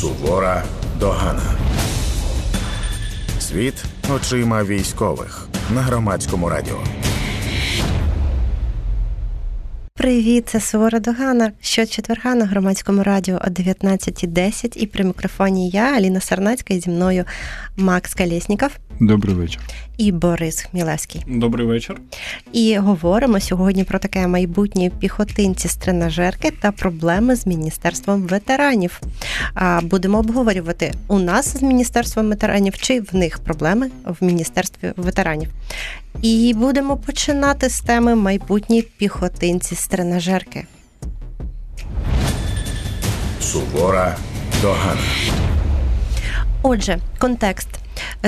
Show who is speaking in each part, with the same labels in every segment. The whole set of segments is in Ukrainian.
Speaker 1: Сувора догана. Світ очима військових на громадському радіо.
Speaker 2: Привіт, це Сувора Догана. Щочетверга на громадському радіо о 19.10 і при мікрофоні я, Аліна Сарнацька, і зі мною Макс Калєсніков.
Speaker 3: Добрий вечір.
Speaker 2: І Борис Хмілевський.
Speaker 4: Добрий вечір.
Speaker 2: І говоримо сьогодні про таке майбутнє піхотинці з тренажерки та проблеми з міністерством ветеранів. А будемо обговорювати у нас з міністерством ветеранів чи в них проблеми в міністерстві ветеранів. І будемо починати з теми майбутні піхотинці з тренажерки.
Speaker 1: Сувора догана.
Speaker 2: Отже, контекст.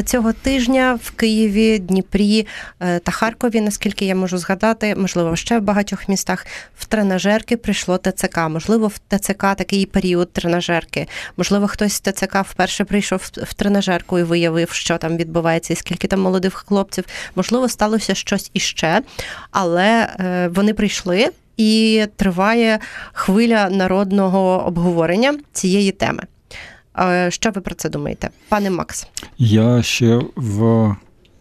Speaker 2: Цього тижня в Києві, Дніпрі е, та Харкові, наскільки я можу згадати, можливо, ще в багатьох містах в тренажерки прийшло ТЦК. Можливо, в ТЦК такий період тренажерки. Можливо, хтось з ТЦК вперше прийшов в тренажерку і виявив, що там відбувається, і скільки там молодих хлопців. Можливо, сталося щось іще, але е, вони прийшли. І триває хвиля народного обговорення цієї теми. Що ви про це думаєте, пане Макс?
Speaker 3: Я ще в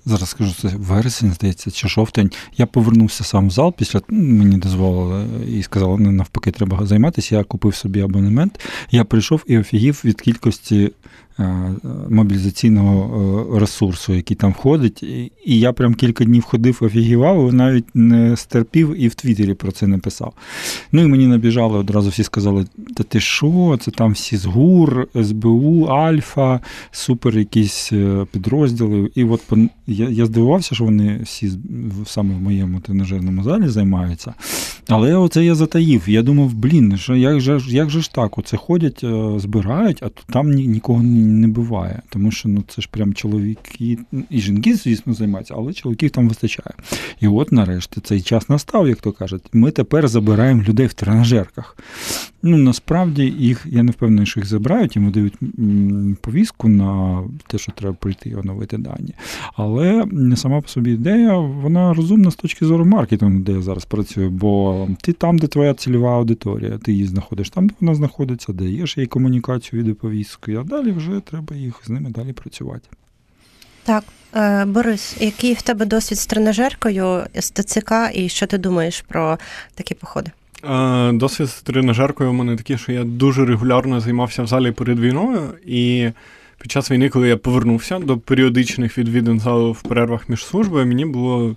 Speaker 3: зараз скажу це вересень, здається, чи жовтень. Я повернувся сам в зал після мені дозволили і сказали, не навпаки, треба займатися. Я купив собі абонемент. Я прийшов і офігів від кількості Е, мобілізаційного е, ресурсу, який там входить. І я прям кілька днів ходив, офігівав, навіть не стерпів і в Твіттері про це не писав. Ну і мені набіжали, одразу всі сказали: та ти що? Це там всі з ГУР, СБУ, Альфа, супер якісь е, підрозділи. І от я я здивувався, що вони всі саме в моєму тренажерному залі займаються. Але оце я затаїв. Я думав, блін, що як же як же ж так? Оце ходять, збирають, а тут там нікого не не буває, тому що ну це ж прям чоловіки і жінки, звісно, займаються, але чоловіків там вистачає. І от нарешті цей час настав, як то кажуть. Ми тепер забираємо людей в тренажерках. Ну насправді їх я не впевнений, що їх забирають, йому дають повістку на те, що треба прийти і оновити дані. Але сама по собі ідея, вона розумна з точки зору маркетингу, де я зараз працюю, бо ти там, де твоя цільова аудиторія, ти її знаходиш там, де вона знаходиться, даєш їй комунікацію відеоповістку, а далі вже треба їх з ними далі працювати.
Speaker 2: Так, е, Борис, який в тебе досвід з тренажеркою з ТЦК, і що ти думаєш про такі походи?
Speaker 4: Е, досвід з тренажеркою у мене такий, що я дуже регулярно займався в залі перед війною, і під час війни, коли я повернувся до періодичних відвідин залу в перервах між службою, мені було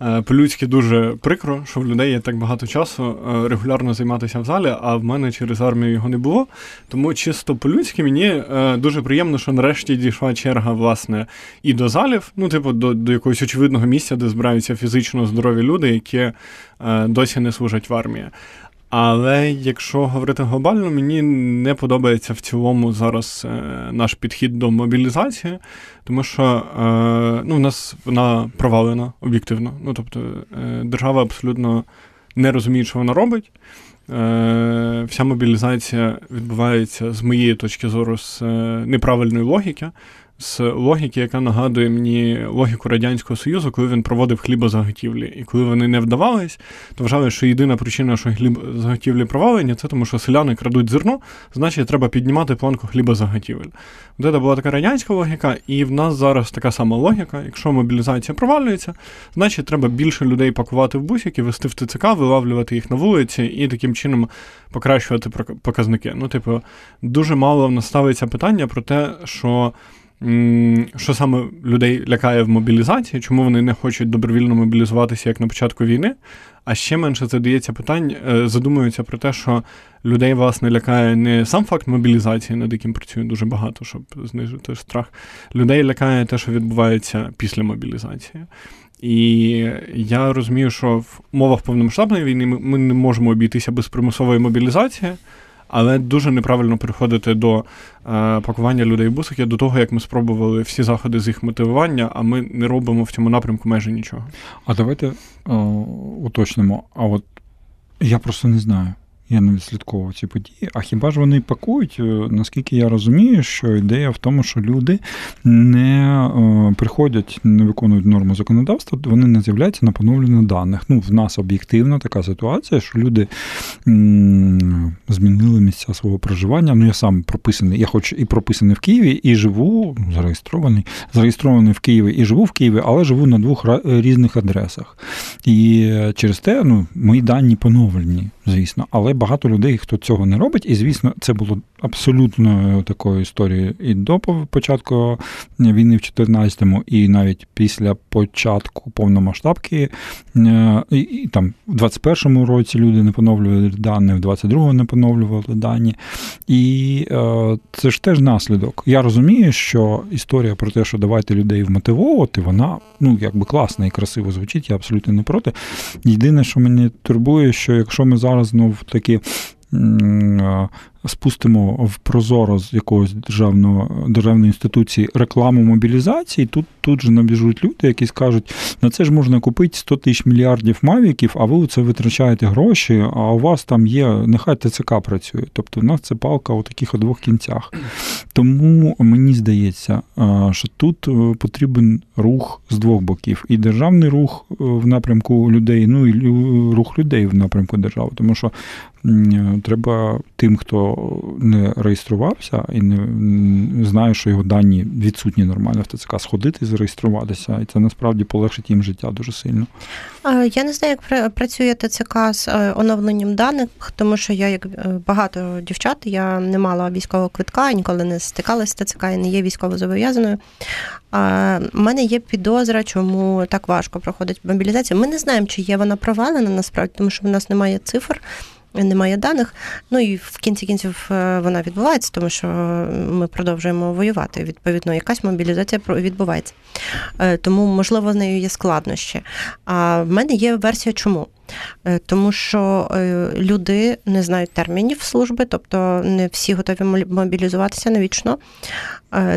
Speaker 4: Е, по-людськи дуже прикро, що в людей є так багато часу е, регулярно займатися в залі, а в мене через армію його не було. Тому чисто по-людськи мені е, дуже приємно, що нарешті дійшла черга, власне, і до залів, ну, типу, до до якогось очевидного місця, де збираються фізично здорові люди, які досі не служать в армії. Але якщо говорити глобально, мені не подобається в цілому зараз е, наш підхід до мобілізації, тому що е, ну, в нас вона провалена об'єктивно. Ну тобто е, держава абсолютно не розуміє, що вона робить. Вся мобілізація відбувається з моєї точки зору з неправильної логіки з логіки, яка нагадує мені логіку Радянського Союзу, коли він проводив хлібозаготівлі. І коли вони не вдавались, то вважали, що єдина причина, що хлібозаготівлі провалені, це тому, що селяни крадуть зерно, значить, треба піднімати планку хлібозаготівель. От це була така радянська логіка, і в нас зараз така сама логіка. Якщо мобілізація провалюється, значить треба більше людей пакувати в бусики, вести в ТЦК, вилавлювати їх на вулиці і таким чином покращувати показники. Ну, типу, дуже мало в нас ставиться питання про те, що що саме людей лякає в мобілізації, чому вони не хочуть добровільно мобілізуватися як на початку війни. А ще менше задається питань, е, задумуються про те, що людей власне лякає не сам факт мобілізації, над яким працює дуже багато, щоб знижити страх. Людей лякає те, що відбувається після мобілізації. І я розумію, що в умовах повномасштабної війни ми не можемо обійтися без примусової мобілізації але дуже неправильно приходити до е, пакування людей в бусики до того, як ми спробували всі заходи з їх мотивування, а ми не робимо в цьому напрямку майже нічого.
Speaker 3: А давайте о, уточнимо. А от я просто не знаю. Я не відслідковував ці події. А хіба ж вони пакують? Е, наскільки я розумію, що ідея в тому, що люди не е, приходять, не виконують норму законодавства, вони не з'являються на поновлення даних. Ну, в нас об'єктивна така ситуація, що люди м- змінили місця свого проживання. Ну, я сам прописаний, я хоч і прописаний в Києві, і живу, зареєстрований, зареєстрований в Києві і живу в Києві, але живу на двох різних адресах. І через те ну, мої дані поновлені, звісно. Але багато людей, хто цього не робить, і звісно, це було абсолютно такою історією і до початку війни в 14-му, і навіть після початку повномасштабки, е, і, і там в 21-му році люди не поновлювали дані, в 22-му не поновлювали дані. І е, це ж теж наслідок. Я розумію, що історія про те, що давайте людей вмотивовувати, вона ну якби класна і красиво звучить, я абсолютно не проти. Єдине, що мені турбує, що якщо ми зараз знов таки спустимо в прозоро з якогось державного державної інституції рекламу мобілізації, тут тут же набіжуть люди, які скажуть, на це ж можна купити 100 тисяч мільярдів мавіків, а ви це витрачаєте гроші, а у вас там є, нехай ТЦК працює. Тобто в нас це палка у таких двох кінцях. Тому мені здається, що тут е, потрібен рух з двох боків. І державний рух е, в напрямку людей, ну і рух людей в напрямку держави. Тому що треба тим, хто не реєструвався і не знає, що його дані відсутні нормально в ТЦК, сходити і зареєструватися. І це насправді полегшить їм життя дуже сильно.
Speaker 2: Я не знаю, як працює ТЦК з е, оновленням даних, тому що я, як е, багато дівчат, я не мала військового квитка, ніколи не стикалася з ТЦК і не є військово зобов'язаною. У мене є підозра, чому так важко проходить мобілізація. Ми не знаємо, чи є вона провалена насправді, тому що в нас немає цифр немає даних. Ну і в кінці кінців е, вона відбувається, тому що ми продовжуємо воювати. Відповідно, якась мобілізація відбувається. Е, тому, можливо, з нею є складнощі. А в мене є версія, чому. Е, тому що люди не знають термінів служби, тобто не всі готові мобілізуватися навічно.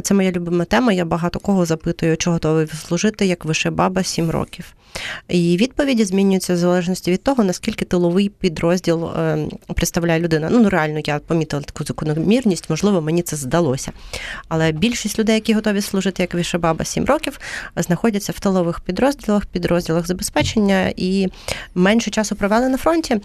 Speaker 2: Це моя любима тема. Я багато кого запитую, чи готовий служити, як вище баба 7 років. І відповіді змінюються в залежності від того, наскільки тиловий підрозділ е, представляє людина. Ну, реально, я помітила таку закономірність, можливо, мені це здалося. Але більшість людей, які готові служити як Вішебаба 7 років, знаходяться в тилових підрозділах, підрозділах забезпечення і менше часу провели на фронті.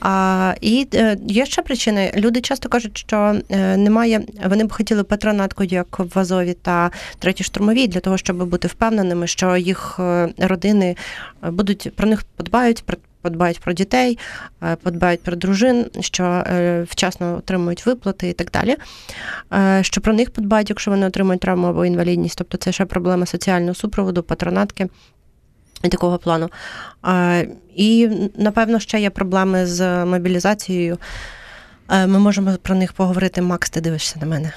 Speaker 2: А, І е, є ще причини. Люди часто кажуть, що е, немає, вони б хотіли патронатку, як в Азові та третій штурмовій, для того, щоб бути впевненими, що їх родини будуть про них подбають, подбають про дітей, е, подбають про дружин, що е, вчасно отримують виплати і так далі. Е, що про них подбають, якщо вони отримують травму або інвалідність, тобто це ще проблема соціального супроводу, патронатки. І такого плану. І, напевно, ще є проблеми з мобілізацією. Ми можемо про них поговорити. Макс, ти дивишся на мене.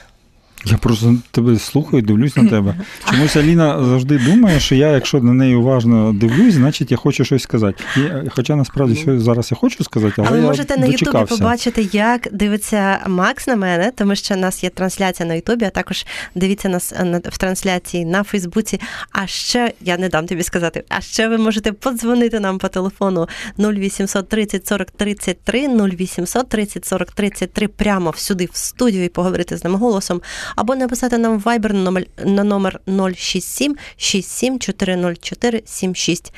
Speaker 3: Я просто тебе слухаю, дивлюсь на тебе. Чомусь Аліна завжди думає, що я, якщо на неї уважно дивлюсь, значить я хочу щось сказати. І, Хоча насправді що зараз я хочу сказати, але, але я
Speaker 2: можете на Ютубі побачити, як дивиться Макс на мене, тому що в нас є трансляція на Ютубі, а також дивіться нас е, в трансляції на Фейсбуці. А ще я не дам тобі сказати, а ще ви можете подзвонити нам по телефону 0800 30 40 33 0800 30 40 33 прямо всюди в студію і поговорити з ним голосом або написати нам Viber на номер, на номер 067 67 404 76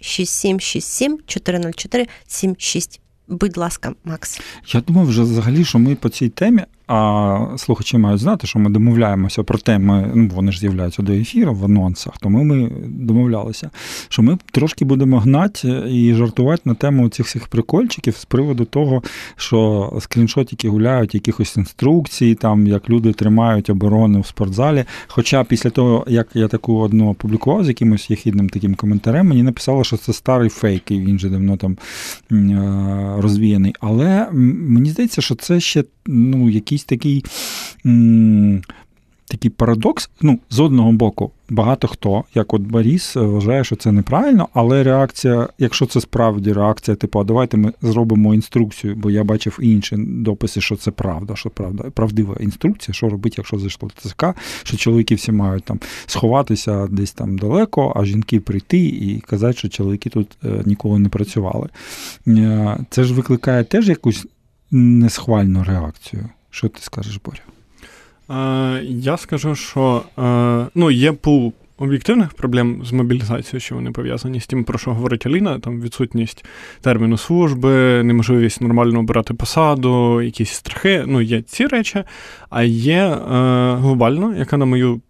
Speaker 2: 067 67 404 76. Будь ласка, Макс.
Speaker 3: Я думав вже взагалі, що ми по цій темі а слухачі мають знати, що ми домовляємося про теми, ну вони ж з'являються до ефіру в анонсах, тому ми домовлялися, що ми трошки будемо гнати і жартувати на тему цих всіх прикольчиків з приводу того, що скріншотики гуляють, якихось інструкцій, там як люди тримають оборони в спортзалі. Хоча після того, як я таку одну опублікував з якимось єхідним таким коментарем, мені написало, що це старий фейк, і він же давно там розвіяний. Але мені здається, що це ще ну, якийсь такий. М- Такий парадокс, ну, з одного боку, багато хто, як от Боріс, вважає, що це неправильно, але реакція, якщо це справді реакція, типу, а давайте ми зробимо інструкцію, бо я бачив інші дописи, що це правда, що правда, правдива інструкція, що робити, якщо зайшло ТЦК, що чоловіки всі мають там сховатися десь там далеко, а жінки прийти і казати, що чоловіки тут е, ніколи не працювали. Е, це ж викликає теж якусь несхвальну реакцію. Що ти скажеш, Боря?
Speaker 4: Е, я скажу, що е, ну, є пул об'єктивних проблем з мобілізацією, що вони пов'язані з тим, про що говорить Аліна, там відсутність терміну служби, неможливість нормально обирати посаду, якісь страхи. Ну, є ці речі, а є е, глобально, яка, на мою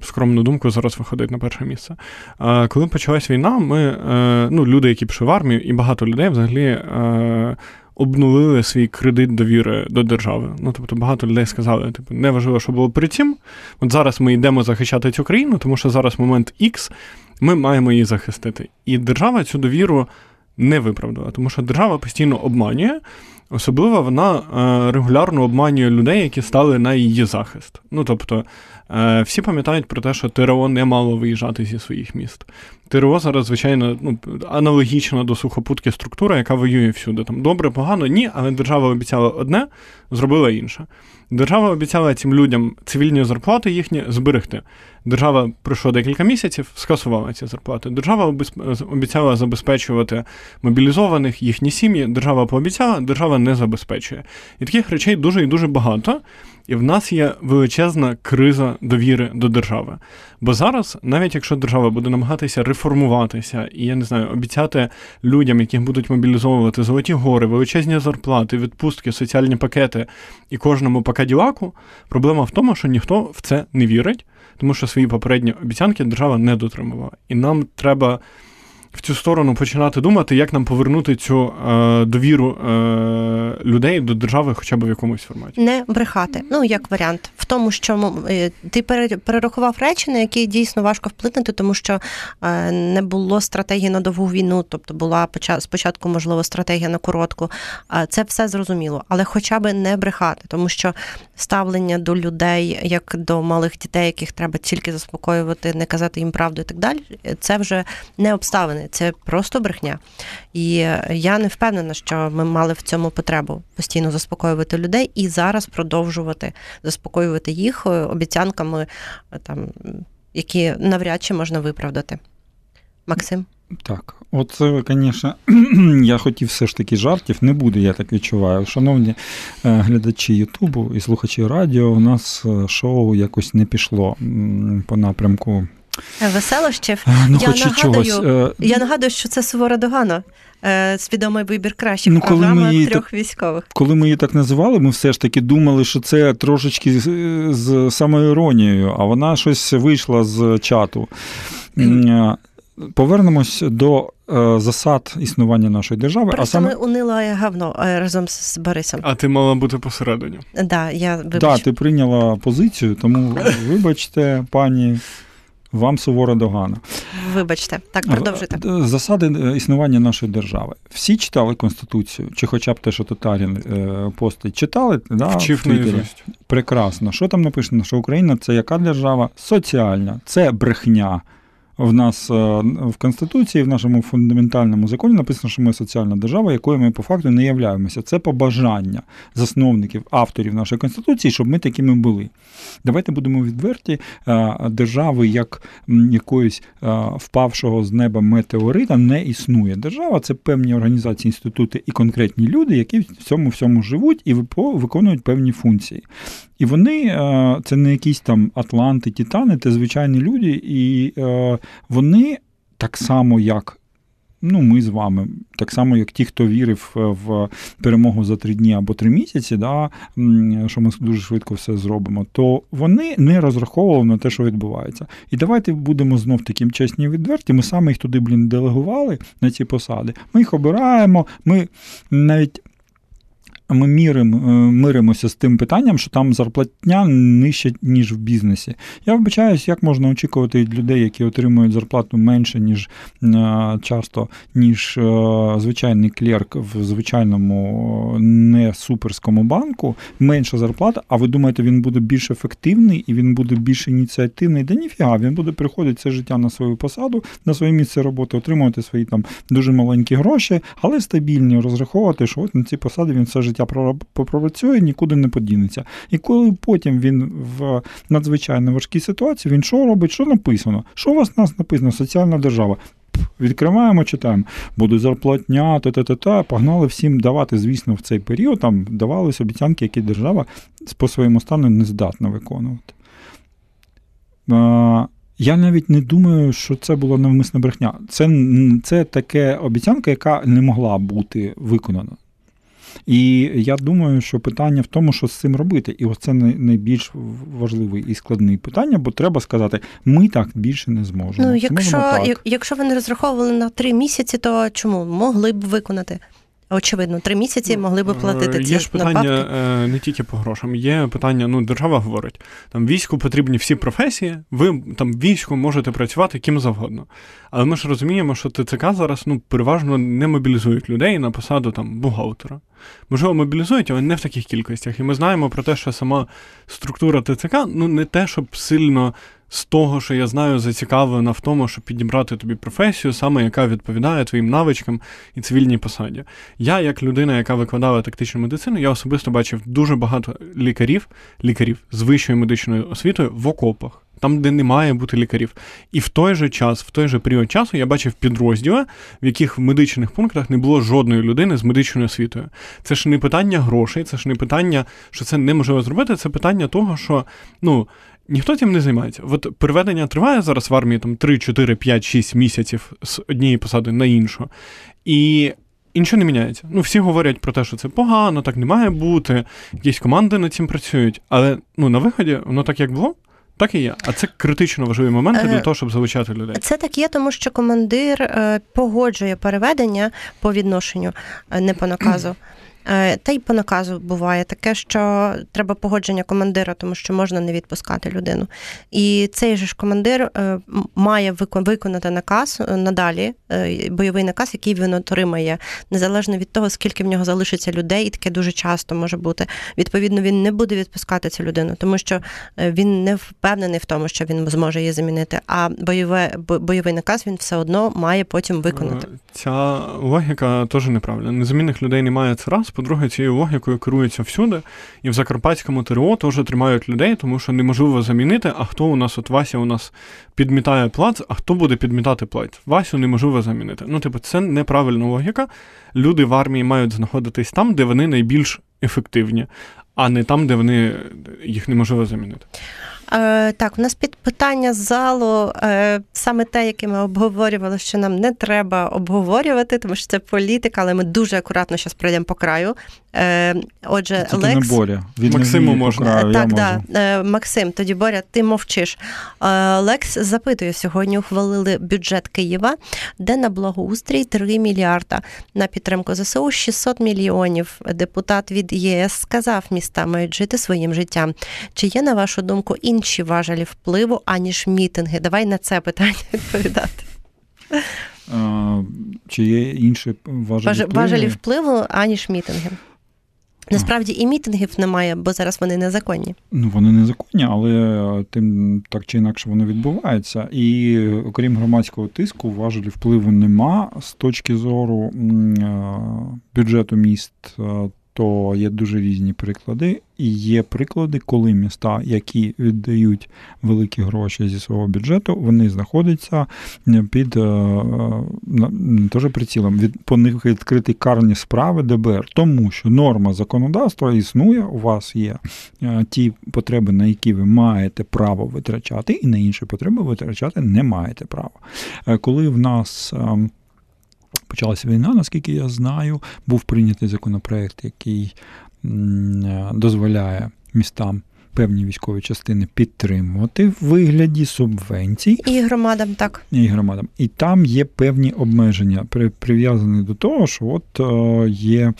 Speaker 4: скромну думку, зараз виходить на перше місце. Е, коли почалась війна, ми, е, ну, люди, які пішли в армію, і багато людей взагалі. Обнулили свій кредит довіри до держави. Ну, тобто багато людей сказали, типу, неважливо, що було при цім. От зараз ми йдемо захищати цю країну, тому що зараз момент X, ми маємо її захистити. І держава цю довіру не виправдала, тому що держава постійно обманює. Особливо вона е, регулярно обманює людей, які стали на її захист. Ну тобто, е, всі пам'ятають про те, що ТРО не мало виїжджати зі своїх міст. ТРО зараз, звичайно, ну, аналогічна до сухопутки структура, яка воює всюди. Там добре, погано, ні, але держава обіцяла одне, зробила інше. Держава обіцяла цим людям цивільні зарплати їхні зберегти. Держава пройшло декілька місяців, скасувала ці зарплати. Держава обіцяла забезпечувати мобілізованих, їхні сім'ї. Держава пообіцяла, держава не забезпечує. І таких речей дуже і дуже багато. І в нас є величезна криза довіри до держави. Бо зараз, навіть якщо держава буде намагатися реформуватися і я не знаю, обіцяти людям, яких будуть мобілізовувати золоті гори, величезні зарплати, відпустки, соціальні пакети і кожному пакаділаку, проблема в тому, що ніхто в це не вірить, тому що свої попередні обіцянки держава не дотримувала. І нам треба в цю сторону починати думати, як нам повернути цю е, довіру е, людей до держави, хоча б в якомусь форматі.
Speaker 2: Не брехати. Ну як варіант, в тому, що е, ти перерахував речі, на які дійсно важко вплинути, тому що е, не було стратегії на довгу війну, тобто була спочатку, можливо, стратегія на коротку. Це все зрозуміло, але хоча б не брехати, тому що ставлення до людей, як до малих дітей, яких треба тільки заспокоювати, не казати їм правду і так далі, це вже не обставини це просто брехня. І я не впевнена, що ми мали в цьому потребу постійно заспокоювати людей і зараз продовжувати заспокоювати їх е, обіцянками, е, там, які навряд чи можна виправдати. Максим?
Speaker 3: Так, от, звісно, я хотів все ж таки жартів, не буде, я так відчуваю. Шановні е, глядачі Ютубу і слухачі радіо, у нас шоу якось не пішло по напрямку
Speaker 2: Веселощів.
Speaker 3: Ну, я, нагадую, чогось. Е,
Speaker 2: я нагадую, що це Сувора Догана. Е, свідомий вибір кращих ну, коли програма ми трьох так, військових.
Speaker 3: Коли ми її так називали, ми все ж таки думали, що це трошечки з, з самоіронією, а вона щось вийшла з чату. Е, повернемось до засад існування нашої держави.
Speaker 2: Просто
Speaker 3: а саме...
Speaker 2: ми унила говно разом з Борисом.
Speaker 4: А ти мала бути посередині.
Speaker 2: Да, я вибач.
Speaker 3: Да, ти прийняла позицію, тому вибачте, пані. Вам сувора догана.
Speaker 2: Вибачте, так продовжуйте.
Speaker 3: Засади е, існування нашої держави. Всі читали Конституцію, чи хоча б те, що Татарін е, постить, читали да,
Speaker 4: Вчив
Speaker 3: в Прекрасно. Що там написано? Що Україна це яка держава? Соціальна, це брехня в нас е, в Конституції, в нашому фундаментальному законі написано, що ми соціальна держава, якою ми по факту не являємося. Це побажання засновників, авторів нашої конституції, щоб ми такими були. Давайте будемо відверті е, держави, як якоїсь е, впавшого з неба метеорита, не існує. Держава це певні організації, інститути і конкретні люди, які в цьому всьому живуть і виконують певні функції. І вони е, це не якісь там Атланти, Титани, це звичайні люди, і е, вони так само, як ну, ми з вами, так само, як ті, хто вірив е, в перемогу за три дні або три місяці, да, що ми дуже швидко все зробимо, то вони не розраховували на те, що відбувається. І давайте будемо знов таким чесні і відверті. Ми саме їх туди, блін, делегували на ці посади. Ми їх обираємо, ми навіть ми мірим, е, миримося з тим питанням, що там зарплатня нижча, ніж в бізнесі. Я вибачаюсь, як можна очікувати від людей, які отримують зарплату менше, ніж е, часто, ніж е, звичайний клерк в звичайному не суперському банку, менша зарплата, а ви думаєте, він буде більш ефективний і він буде більш ініціативний? Да ніфіга, він буде приходити це життя на свою посаду, на своє місце роботи, отримувати свої там дуже маленькі гроші, але стабільні, розраховувати, що от на ці посади він все життя життя попрацює, нікуди не подінеться. І коли потім він в надзвичайно важкій ситуації, він що робить, що написано? Що у вас нас написано? Соціальна держава. відкриваємо, читаємо, буде зарплатня, та-та-та-та, погнали всім давати, звісно, в цей період там давались обіцянки, які держава по своєму стану не здатна виконувати. Я навіть не думаю, що це була навмисна брехня. Це це таке обіцянка, яка не могла бути виконана. І я думаю, що питання в тому, що з цим робити. І ось це найбільш важливе і складне питання, бо треба сказати, ми так більше не зможемо.
Speaker 2: Ну, якщо, якщо ви не розраховували на три місяці, то чому могли б виконати? Очевидно, три місяці ну, могли би платити ці
Speaker 4: Є ж питання
Speaker 2: надбавки.
Speaker 4: Е, не тільки по грошам, є питання, ну, держава говорить, там війську потрібні всі професії, ви там війську можете працювати ким завгодно. Але ми ж розуміємо, що ТЦК зараз ну, переважно не мобілізують людей на посаду там бухгалтера. Можливо, мобілізують, але не в таких кількостях. І ми знаємо про те, що сама структура ТЦК ну, не те, щоб сильно з того, що я знаю, зацікавлена в тому, щоб підібрати тобі професію, саме яка відповідає твоїм навичкам і цивільній посаді. Я, як людина, яка викладала тактичну медицину, я особисто бачив дуже багато лікарів, лікарів з вищою медичною освітою в окопах. Там, де не має бути лікарів. І в той же час, в той же період часу, я бачив підрозділи, в яких в медичних пунктах не було жодної людини з медичною освітою. Це ж не питання грошей, це ж не питання, що це неможливо зробити. Це питання того, що ну Ніхто цим не займається. От переведення триває зараз в армії там 3, 4, 5, 6 місяців з однієї посади на іншу. І нічого не міняється. Ну, всі говорять про те, що це погано, так не має бути. Якісь команди над цим працюють. Але ну, на виході воно так як було. Так і є, а це критично важливі моменти для е, того, щоб залучати людей.
Speaker 2: Це так є, тому що командир е, погоджує переведення по відношенню, е, не по наказу. Е, та й по наказу буває таке, що треба погодження командира, тому що можна не відпускати людину. І цей же ж командир е, має виконати наказ е, надалі, бойовий наказ, який він отримає, незалежно від того, скільки в нього залишиться людей, і таке дуже часто може бути. Відповідно, він не буде відпускати цю людину, тому що він не впевнений в тому, що він зможе її замінити. А бойове бойовий наказ він все одно має потім виконати.
Speaker 4: Ця логіка теж неправильна. Незамінних людей немає це раз. По-друге, цією логікою керуються всюди, і в Закарпатському ТРО теж тримають людей, тому що неможливо замінити, а хто у нас от Вася у нас підмітає плац, а хто буде підмітати плац? Васю неможливо замінити. Ну, типу, це неправильна логіка. Люди в армії мають знаходитись там, де вони найбільш ефективні, а не там, де вони їх неможливо замінити.
Speaker 2: Е, Так, у нас під питання з залу е, саме те, яке ми обговорювали, що нам не треба обговорювати, тому що це політика, але ми дуже акуратно зараз пройдемо по краю. Е, Отже,
Speaker 3: це
Speaker 2: Лекс...
Speaker 3: не Боря.
Speaker 4: Від Максиму можна.
Speaker 3: Краю,
Speaker 2: так,
Speaker 3: я
Speaker 2: да. Е, Максим, тоді Боря, ти мовчиш. Е, Лекс запитує сьогодні. Ухвалили бюджет Києва, де на благоустрій 3 мільярда на підтримку ЗСУ 600 мільйонів. Депутат від ЄС сказав, міста мають жити своїм життям. Чи є на вашу думку інші важелі впливу аніж мітинги? Давай на це питання відповідати.
Speaker 3: Чи є інші важелі впливу?
Speaker 2: Важелі впливу, аніж мітинги. Насправді і мітингів немає, бо зараз вони незаконні.
Speaker 3: Ну вони незаконні, але тим так чи інакше воно відбувається. І окрім громадського тиску, важелі впливу нема з точки зору бюджету міст то є дуже різні приклади. І є приклади, коли міста, які віддають великі гроші зі свого бюджету, вони знаходяться під е, е, теж прицілом. Від по них відкриті карні справи ДБР, тому що норма законодавства існує. У вас є е, ті потреби, на які ви маєте право витрачати, і на інші потреби витрачати не маєте права. Коли в нас почалася війна, наскільки я знаю, був прийнятий законопроект, який дозволяє містам. Певні військові частини підтримувати в вигляді субвенцій
Speaker 2: і громадам, так
Speaker 3: і громадам. І там є певні обмеження, прив'язані до того, що от е, є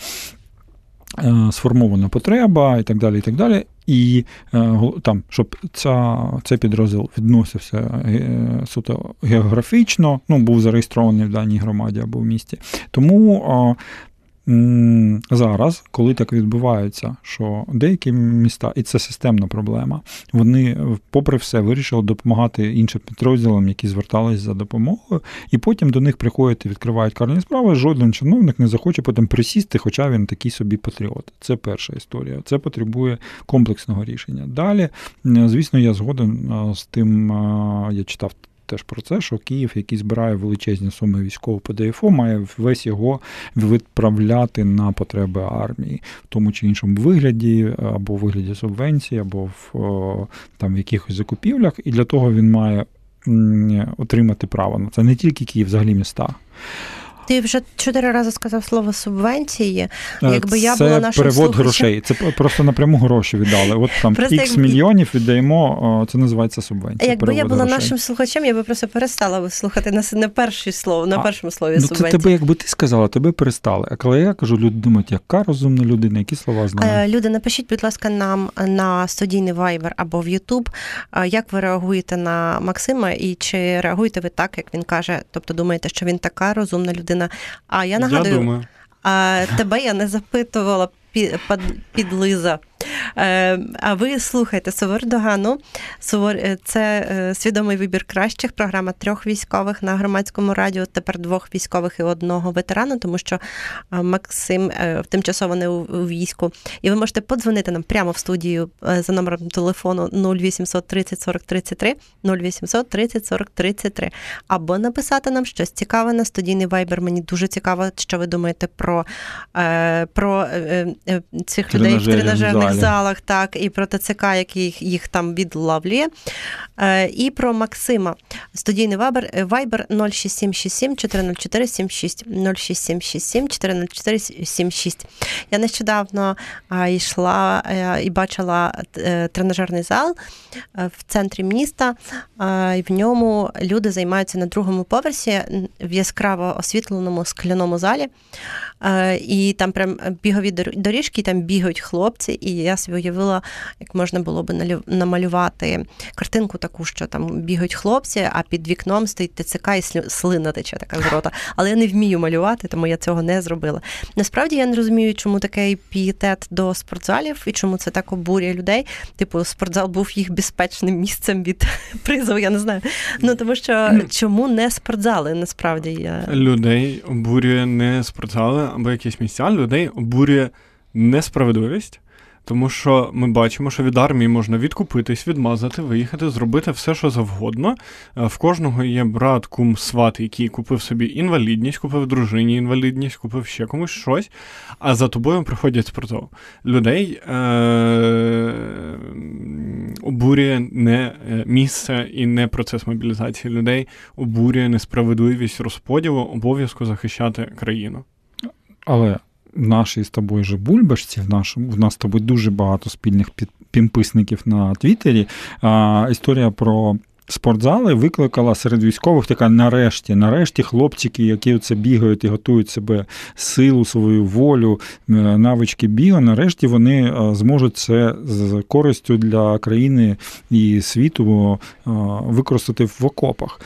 Speaker 3: е, сформована потреба, і так далі. І так далі. І е, там, щоб ця, цей підрозділ відносився е, суто географічно, ну, був зареєстрований в даній громаді або в місті. Тому Зараз, коли так відбувається, що деякі міста, і це системна проблема, вони, попри все, вирішили допомагати іншим підрозділам, які звертались за допомогою, і потім до них приходять і відкривають карні справи. Жоден чиновник не захоче потім присісти, хоча він такий собі патріот. Це перша історія. Це потребує комплексного рішення. Далі, звісно, я згоден з тим, я читав теж про це, що Київ, який збирає величезні суми військового ПДФО, має весь його відправляти на потреби армії, в тому чи іншому вигляді, або в вигляді субвенції, або в там в якихось закупівлях. І для того він має отримати право на це не тільки Київ, взагалі міста.
Speaker 2: Ти вже чотири рази сказав слово субвенції. Якби
Speaker 3: це
Speaker 2: я була нашим
Speaker 3: перевод
Speaker 2: слухачем...
Speaker 3: грошей. Це просто напряму гроші віддали. От там
Speaker 2: Просто
Speaker 3: ікс
Speaker 2: якби...
Speaker 3: мільйонів віддаємо. Це називається субвенція.
Speaker 2: Якби я була
Speaker 3: грошей.
Speaker 2: нашим слухачем, я би просто перестала слухати на не перше слово, на першому слові
Speaker 3: ну,
Speaker 2: субвенції.
Speaker 3: Це тебе, якби ти сказала, тебе перестали. А коли я кажу, люди думають, яка розумна людина, які слова знає.
Speaker 2: Люди, напишіть, будь ласка, нам на студійний Viber або в YouTube, як ви реагуєте на Максима, і чи реагуєте ви так, як він каже, тобто думаєте, що він така розумна людина. А я нагадую,
Speaker 4: я думаю.
Speaker 2: А, тебе я не запитувала під, під Лиза. Е, а ви слухаєте Сувор Догану. Сувор це е, свідомий вибір кращих. Програма трьох військових на громадському радіо. Тепер двох військових і одного ветерана, тому що Максим е, тимчасово не у війську. І ви можете подзвонити нам прямо в студію за номером телефону 0800 30 40 33 0800 30 40 33 або написати нам щось цікаве на студійний вайбер. Мені дуже цікаво, що ви думаєте про, про цих людей в тренажерних залах, так, і про ТЦК, який їх там відлавлює, і про Максима. Студійний вайбер, вайбер 0677 404 76 0677 404 76. Я нещодавно йшла і бачила тренажерний зал в центрі міста, і в ньому люди займаються на другому поверсі в яскраво освітленому скляному залі. І там прям бігові доріжки, і там бігають хлопці, і я собі уявила, як можна було би намалювати картинку таку, що там бігають хлопці, а під вікном стоїть ТЦК і слина тече така з рота. Але я не вмію малювати, тому я цього не зробила. Насправді я не розумію, чому такий пієтет до спортзалів і чому це так обурює людей. Типу, спортзал був їх безпечним місцем від призову, я не знаю. Ну тому що чому не спортзали? Насправді я
Speaker 4: людей обурює не спортзали або якісь місця, людей обурює несправедливість. Тому що ми бачимо, що від армії можна відкупитись, відмазати, виїхати, зробити все, що завгодно. В кожного є брат, кум, сват, який купив собі інвалідність, купив дружині інвалідність, купив ще комусь щось, а за тобою приходять спортзал. Людей е- обурює не місце і не процес мобілізації. Людей обурює несправедливість розподілу, обов'язку захищати країну.
Speaker 3: Але в нашій з тобою же бульбашці, в нашому в нас з тобою дуже багато спільних підписників на Твіттері. А, Історія про спортзали викликала серед військових така нарешті, нарешті хлопчики, які оце бігають і готують себе силу, свою волю, навички біга, нарешті вони зможуть це з користю для країни і світу використати в окопах.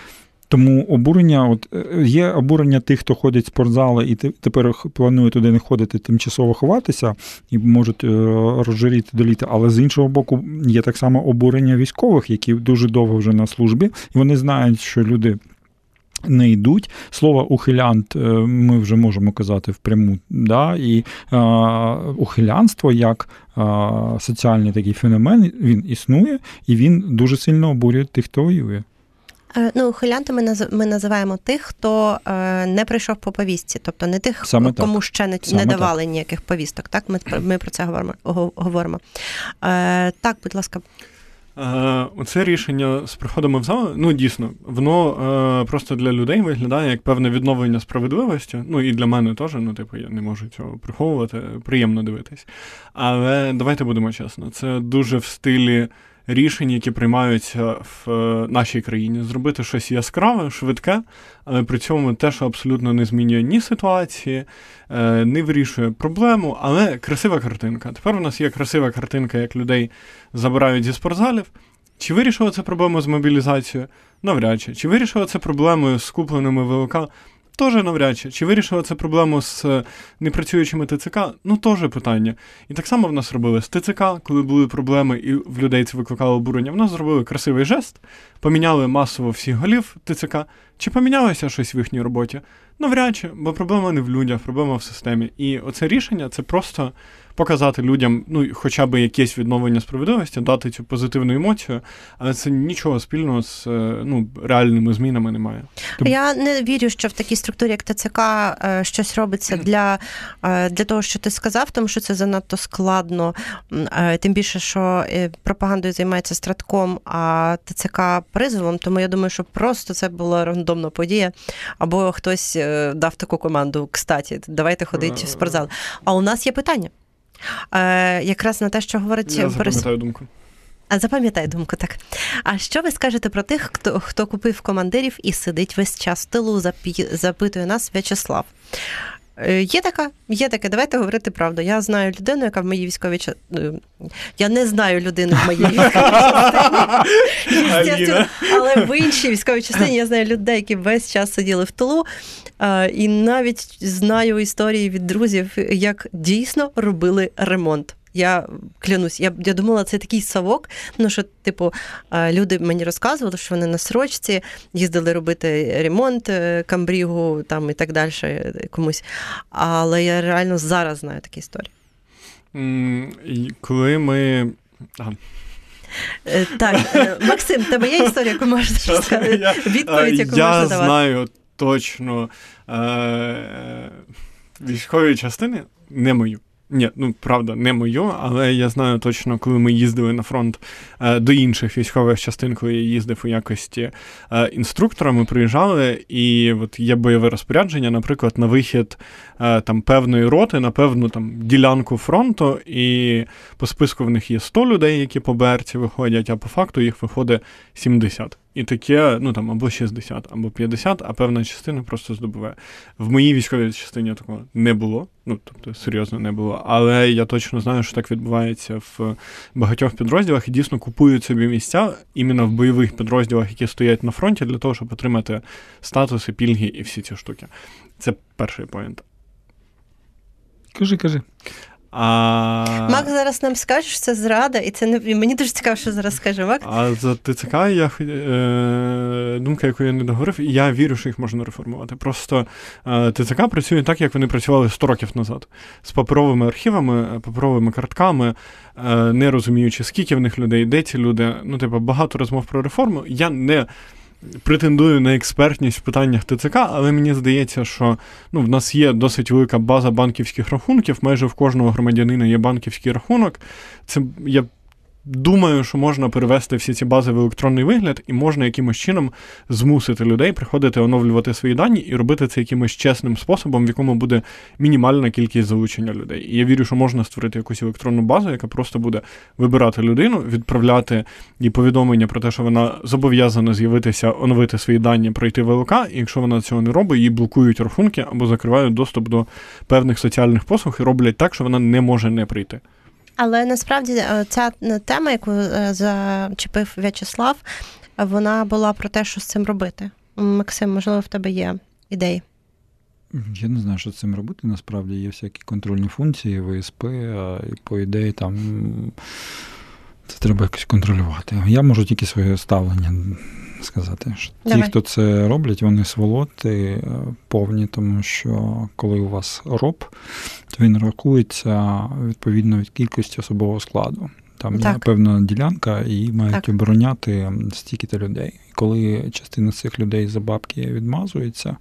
Speaker 3: Тому обурення, от є обурення тих, хто ходить в спортзали і тепер планує туди не ходити, тимчасово ховатися і можуть розжиріти до літа. Але з іншого боку, є так само обурення військових, які дуже довго вже на службі, і вони знають, що люди. Не йдуть. Слово ухилянт ми вже можемо казати впряму. Да? І е, ухилянство як е, соціальний такий феномен, він існує і він дуже сильно обурює тих, хто воює.
Speaker 2: Ну, ухилянтами ми називаємо тих, хто не прийшов по повістці, тобто не тих,
Speaker 3: Саме
Speaker 2: кому
Speaker 3: так.
Speaker 2: ще не,
Speaker 3: Саме
Speaker 2: не давали
Speaker 3: так.
Speaker 2: ніяких повісток. Так, ми ми про це говоримо. говоримо. Так, будь ласка.
Speaker 4: Оце рішення з приходами в зал, ну дійсно, воно е, просто для людей виглядає як певне відновлення справедливості. Ну і для мене теж, ну, типу, я не можу цього приховувати, приємно дивитись. Але давайте будемо чесно, це дуже в стилі рішень, які приймаються в нашій країні, зробити щось яскраве, швидке, але при цьому те, що абсолютно не змінює ні ситуації, не вирішує проблему, але красива картинка. Тепер у нас є красива картинка, як людей забирають зі спортзалів. Чи вирішила це проблему з мобілізацією? Навряд чи. Чи вирішила це проблемою з купленими ВЛК? Теж навряд чи. Чи вирішила це проблему з непрацюючими ТЦК? Ну, теж питання. І так само в нас робили з ТЦК, коли були проблеми, і в людей це викликало обурення. В нас зробили красивий жест, поміняли масово всіх голів ТЦК. Чи помінялося щось в їхній роботі? Навряд чи, бо проблема не в людях, проблема в системі. І оце рішення це просто показати людям, ну, хоча б якесь відновлення справедливості, дати цю позитивну емоцію, але це нічого спільного з е, ну, реальними змінами немає.
Speaker 2: Я не вірю, що в такій структурі, як ТЦК, е, щось робиться для, е, для того, що ти сказав, тому що це занадто складно. Тим більше, що пропагандою займається стратком, а ТЦК призовом. Тому я думаю, що просто це була рандомна подія, або хтось дав таку команду. Кстаті, давайте ходити в спортзал. А у нас є питання. Е, Якраз на те, що говорить
Speaker 4: Я запам'ятаю думку.
Speaker 2: А запам'ятай думку, так. А що ви скажете про тих, хто, хто купив командирів і сидить весь час в тилу, запі- запитує нас В'ячеслав. Е, Є така, є таке, давайте говорити правду. Я знаю людину, яка в моїй військовій частині. Я не знаю людину в моїй військовій частині. Але в іншій військовій частині я знаю людей, які весь час сиділи в тилу. е, І навіть знаю історії від друзів, як дійсно робили ремонт. Я клянусь, я, я думала, це такий совок. Ну що, типу, люди мені розказували, що вони на срочці їздили робити ремонт е, камбрігу там і так далі е, комусь. Але я реально зараз знаю такі історії.
Speaker 4: Коли ми. Ага.
Speaker 2: Е, Так, Максим, тебе є історія, яку можеш
Speaker 4: Щас,
Speaker 2: сказати? Відповідь, яку
Speaker 4: я
Speaker 2: можна давати.
Speaker 4: знаю точно е- військові частини, не мою. Ні, ну правда, не мою, але я знаю точно, коли ми їздили на фронт е, до інших військових частин, коли я їздив у якості е, інструктора, ми приїжджали, і от є бойове розпорядження, наприклад, на вихід е, там певної роти на певну там ділянку фронту, і по списку в них є 100 людей, які по БРці виходять, а по факту їх виходить 70. І таке, ну там або 60, або 50, а певна частина просто здобуває. В моїй військовій частині такого не було. Ну, тобто, серйозно не було. Але я точно знаю, що так відбувається в багатьох підрозділах і дійсно купують собі місця іменно в бойових підрозділах, які стоять на фронті, для того, щоб отримати статуси, пільги і всі ці штуки. Це перший поінт.
Speaker 3: Кажи, кажи.
Speaker 4: А...
Speaker 2: Мак зараз нам скаже, що це зрада, і це не мені дуже цікаво, що зараз скаже Мак.
Speaker 4: А за ТЦК я е, думка, яку я не договорив, і я вірю, що їх можна реформувати. Просто е, ТЦК працює так, як вони працювали 100 років назад, з паперовими архівами, е, паперовими картками, е, не розуміючи, скільки в них людей, де ці люди. Ну, типу, багато розмов про реформу. Я не. Претендую на експертність в питаннях ТЦК, але мені здається, що ну, в нас є досить велика база банківських рахунків. Майже в кожного громадянина є банківський рахунок. Це я думаю, що можна перевести всі ці бази в електронний вигляд, і можна якимось чином змусити людей приходити оновлювати свої дані і робити це якимось чесним способом, в якому буде мінімальна кількість залучення людей. І я вірю, що можна створити якусь електронну базу, яка просто буде вибирати людину, відправляти їй повідомлення про те, що вона зобов'язана з'явитися, оновити свої дані, пройти ВЛК, і якщо вона цього не робить, їй блокують рахунки або закривають доступ до певних соціальних послуг і роблять так, що вона не може не прийти.
Speaker 2: Але насправді е, ця е, тема, яку е, зачепив В'ячеслав, вона була про те, що з цим робити. Максим, можливо, в тебе є ідеї.
Speaker 3: Я не знаю, що з цим робити. Насправді є всякі контрольні функції, ВСП, і по ідеї там це треба якось контролювати. Я можу тільки своє ставлення сказати. Що ті, хто це роблять, вони сволоти е, повні, тому що коли у вас роб, то він рахується відповідно від кількості особового складу. Там є певна ділянка, і її мають
Speaker 2: Так.
Speaker 3: обороняти стільки-то людей. І Коли частина цих людей за бабки відмазується,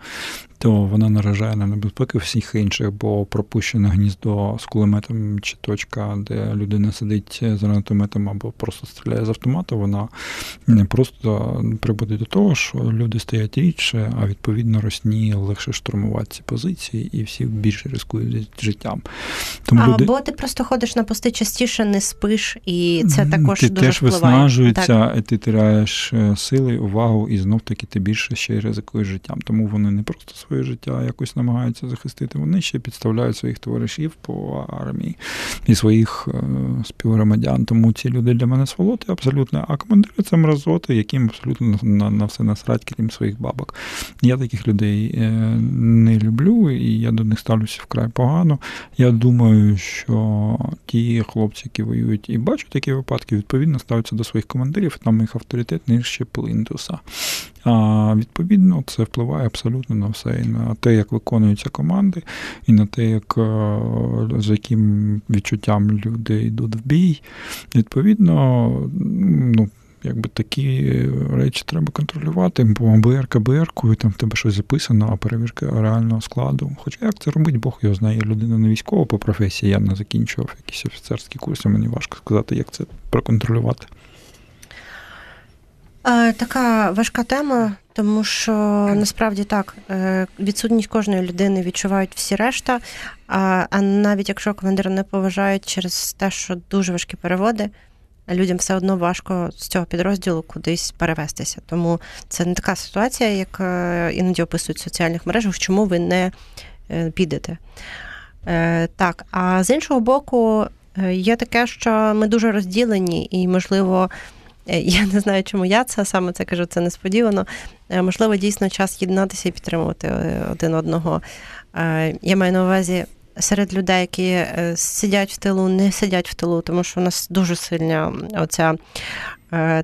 Speaker 3: то вона наражає на небезпеку всіх інших, бо пропущене гніздо з кулеметом чи точка, де людина сидить з гранатометом або просто стріляє з автомата, вона не просто приводить до того, що люди стоять рідше, а відповідно росні легше штурмувати ці позиції, і всі більше ризикують життям. Тому люди...
Speaker 2: Або ти просто ходиш на пости частіше, не спиш, і це також
Speaker 3: ти
Speaker 2: дуже
Speaker 3: теж
Speaker 2: впливає.
Speaker 3: виснажується,
Speaker 2: Так.
Speaker 3: і ти теряєш е, сили, увагу, і знов таки ти більше ще й ризикуєш життям. Тому вони не просто своє життя якось намагаються захистити, вони ще підставляють своїх товаришів по армії і своїх е, співгромадян. Тому ці люди для мене сволоти абсолютно. А командири це мразоти, яким абсолютно на, на все насрать, крім своїх бабок. Я таких людей е, не люблю, і я до них ставлюся вкрай погано. Я думаю, що ті хлопці, які воюють і бачать такі випадки, відповідно ставляться до своїх командирів, там їх авторитет нижче плинтуса. А відповідно, це впливає абсолютно на все, і на те, як виконуються команди, і на те, як е, з яким відчуттям люди йдуть в бій. Відповідно, ну. Якби такі речі треба контролювати, бо БРК БРКою, там в тебе щось записано, а перевірка реального складу. Хоча як це робить, Бог його знає. Людина не військова по професії, я не закінчував якісь офіцерські курси, мені важко сказати, як це проконтролювати.
Speaker 2: Е, Така важка тема, тому що насправді так, е, відсутність кожної людини відчувають всі решта. А, навіть якщо командира не поважають через те, що дуже важкі переводи, людям все одно важко з цього підрозділу кудись перевестися. Тому це не така ситуація, як е, іноді описують в соціальних мережах, чому ви не підете. Так, а з іншого боку, є таке, що ми дуже розділені, і, можливо, я не знаю, чому я це саме це кажу, це несподівано. Е, Можливо, дійсно час єднатися і підтримувати е, один одного. Е, Я маю на увазі серед людей, які е, сидять в тилу, не сидять в тилу, тому що у нас дуже сильна оця е,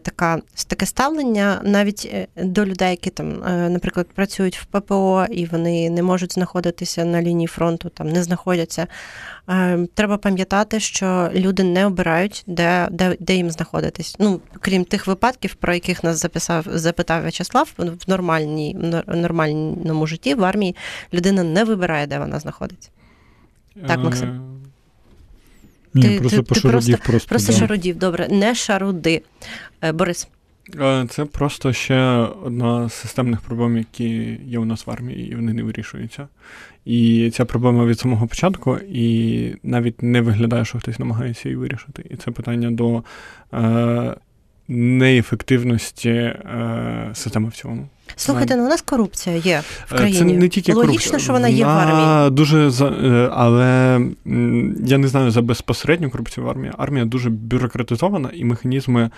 Speaker 2: така таке ставлення навіть е, до людей, які там, е, наприклад, працюють в ППО і вони не можуть знаходитися на лінії фронту, там не знаходяться. Е, Треба пам'ятати, що люди не обирають, де, де, де їм знаходитись. Ну, крім тих випадків, про яких нас записав, запитав В'ячеслав, в нормальній, в нормальному житті в армії людина не вибирає, де вона знаходиться. Так, Максим.
Speaker 3: Ні,
Speaker 2: Ти-
Speaker 3: просто
Speaker 2: ти-
Speaker 3: по
Speaker 2: ти
Speaker 3: шародів просто.
Speaker 2: Просто
Speaker 3: да.
Speaker 2: шарудів, добре, не шаруди. Е, Борис.
Speaker 4: Це просто ще одна з системних проблем, які є у нас в армії, і вони не вирішуються. І ця проблема від самого початку, і навіть не виглядає, що хтось намагається її вирішити. І це питання до е, неефективності е, системи в цілому.
Speaker 2: Слухайте, ну у нас корупція є в
Speaker 4: Е,
Speaker 2: країні.
Speaker 4: Це не тільки
Speaker 2: Логічно,
Speaker 4: корупція.
Speaker 2: що вона є в армії.
Speaker 4: Дуже за е, але я не знаю за безпосередню корупцію в армії. Армія дуже бюрократизована, і механізми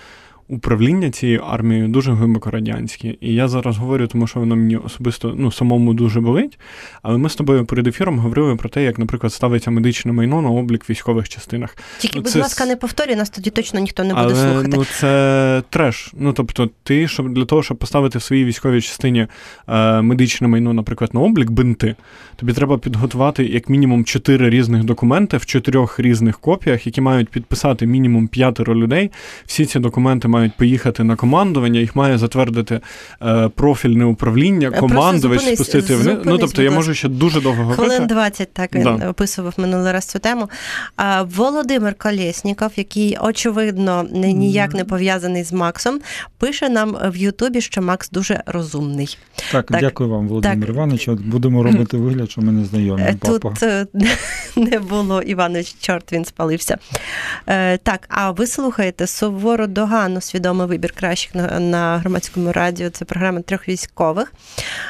Speaker 4: управління цією армією дуже глибоко радянські. І я зараз говорю, тому що воно мені особисто ну, самому дуже болить. Але ми з тобою перед ефіром говорили про те, як, наприклад, ставиться медичне майно на облік військових частинах.
Speaker 2: Тільки,
Speaker 4: ну,
Speaker 2: будь
Speaker 4: це
Speaker 2: ласка, не повторюй, нас тоді точно ніхто не буде
Speaker 4: Але
Speaker 2: слухати.
Speaker 4: ну це треш. Ну тобто, ти щоб для того, щоб поставити в своїй військовій частині е, медичне майно, наприклад, на облік бинти, тобі треба підготувати як мінімум чотири різних документи в чотирьох різних копіях, які мають підписати мінімум п'ятеро людей. Всі ці документи мають поїхати на командування, їх має затвердити е, профільне управління,
Speaker 2: Просто
Speaker 4: командувач спустити вниз. Ну тобто, я можу ще дуже довго говорити.
Speaker 2: Хвилин 20 так він
Speaker 4: Да.
Speaker 2: описував минулий раз цю тему. А Володимир Колєсніков, який очевидно не- ніяк не пов'язаний з Максом, пише нам в Ютубі, що Макс дуже розумний.
Speaker 3: Так,
Speaker 2: Так.
Speaker 3: дякую вам, Володимир
Speaker 2: Так.
Speaker 3: Іванович. От Будемо робити вигляд, що ми не знайомі.
Speaker 2: Е,
Speaker 3: Папа.
Speaker 2: Е, не було Іванович, чорт він спалився. Е, Так, а ви слухаєте суворо догану свідомий вибір кращих на, на громадському радіо. Це програма трьох військових.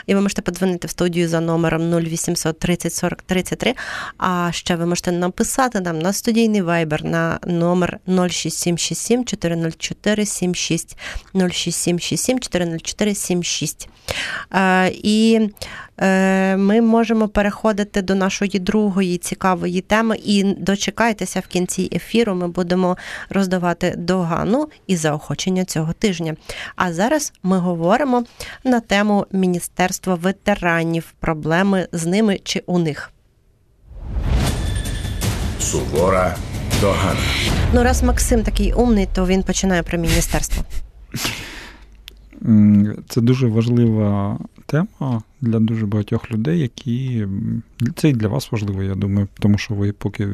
Speaker 2: І ви можете подзвонити в студію за номером 0800 30 40 33. А ще ви можете написати нам на студійний вайбер на номер 06767 404 76 06767 404 76. Е, І ми можемо переходити до нашої другої цікавої теми. І дочекайтеся в кінці ефіру. Ми будемо роздавати догану і заохочення цього тижня. А зараз ми говоримо на тему Міністерства ветеранів, проблеми з ними чи у них.
Speaker 1: Сувора догана.
Speaker 2: Ну, раз Максим такий умний, то він починає про міністерство.
Speaker 3: Це дуже важлива тема для дуже багатьох людей, які це і для вас важливо, я думаю, тому що ви поки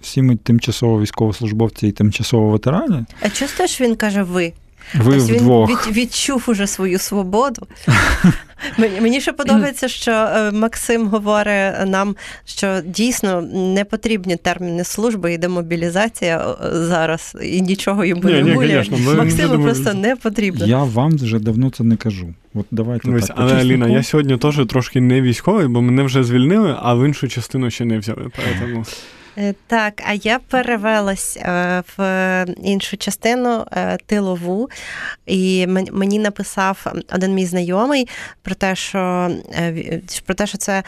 Speaker 3: всі ми тимчасово військовослужбовці і тимчасово ветерані.
Speaker 2: А чувствуєш, він каже ви.
Speaker 3: Ви
Speaker 2: він
Speaker 3: вдвох.
Speaker 2: від, відчув уже свою свободу. Мені, ще подобається, що е, Максим говорить нам, що дійсно не потрібні терміни служби і демобілізація е, зараз, і нічого йому
Speaker 4: Ні,
Speaker 2: не
Speaker 4: не
Speaker 2: Максиму просто не потрібно.
Speaker 3: Я вам вже давно це не кажу. От давайте
Speaker 4: Ось,
Speaker 3: так.
Speaker 4: але. Аліна, я сьогодні теж трошки не військовий, бо мене вже звільнили, а в іншу частину ще не взяли. Поэтому...
Speaker 2: Е, Так, а я перевелась е, в іншу частину е, тилову, і мені написав один мій знайомий про те, що про те, що це